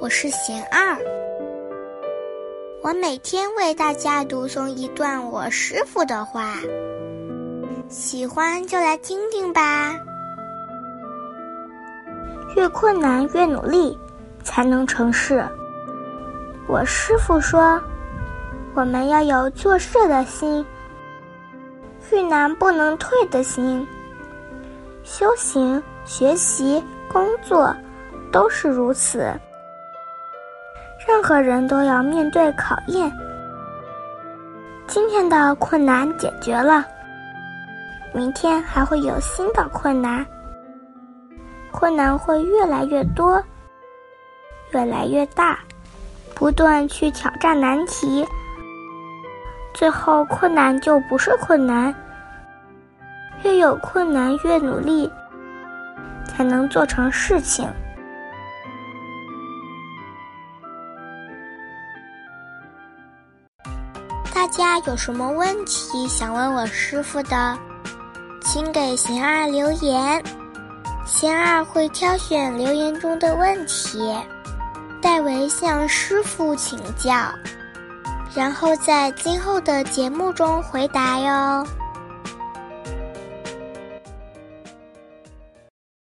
我是贤二，我每天为大家读诵一段我师傅的话，喜欢就来听听吧。越困难越努力，才能成事。我师傅说，我们要有做事的心，遇难不能退的心。修行、学习、工作，都是如此。任何人都要面对考验。今天的困难解决了，明天还会有新的困难。困难会越来越多，越来越大，不断去挑战难题，最后困难就不是困难。越有困难越努力，才能做成事情。大家有什么问题想问我师傅的，请给贤二留言，贤二会挑选留言中的问题，代为向师傅请教，然后在今后的节目中回答哟。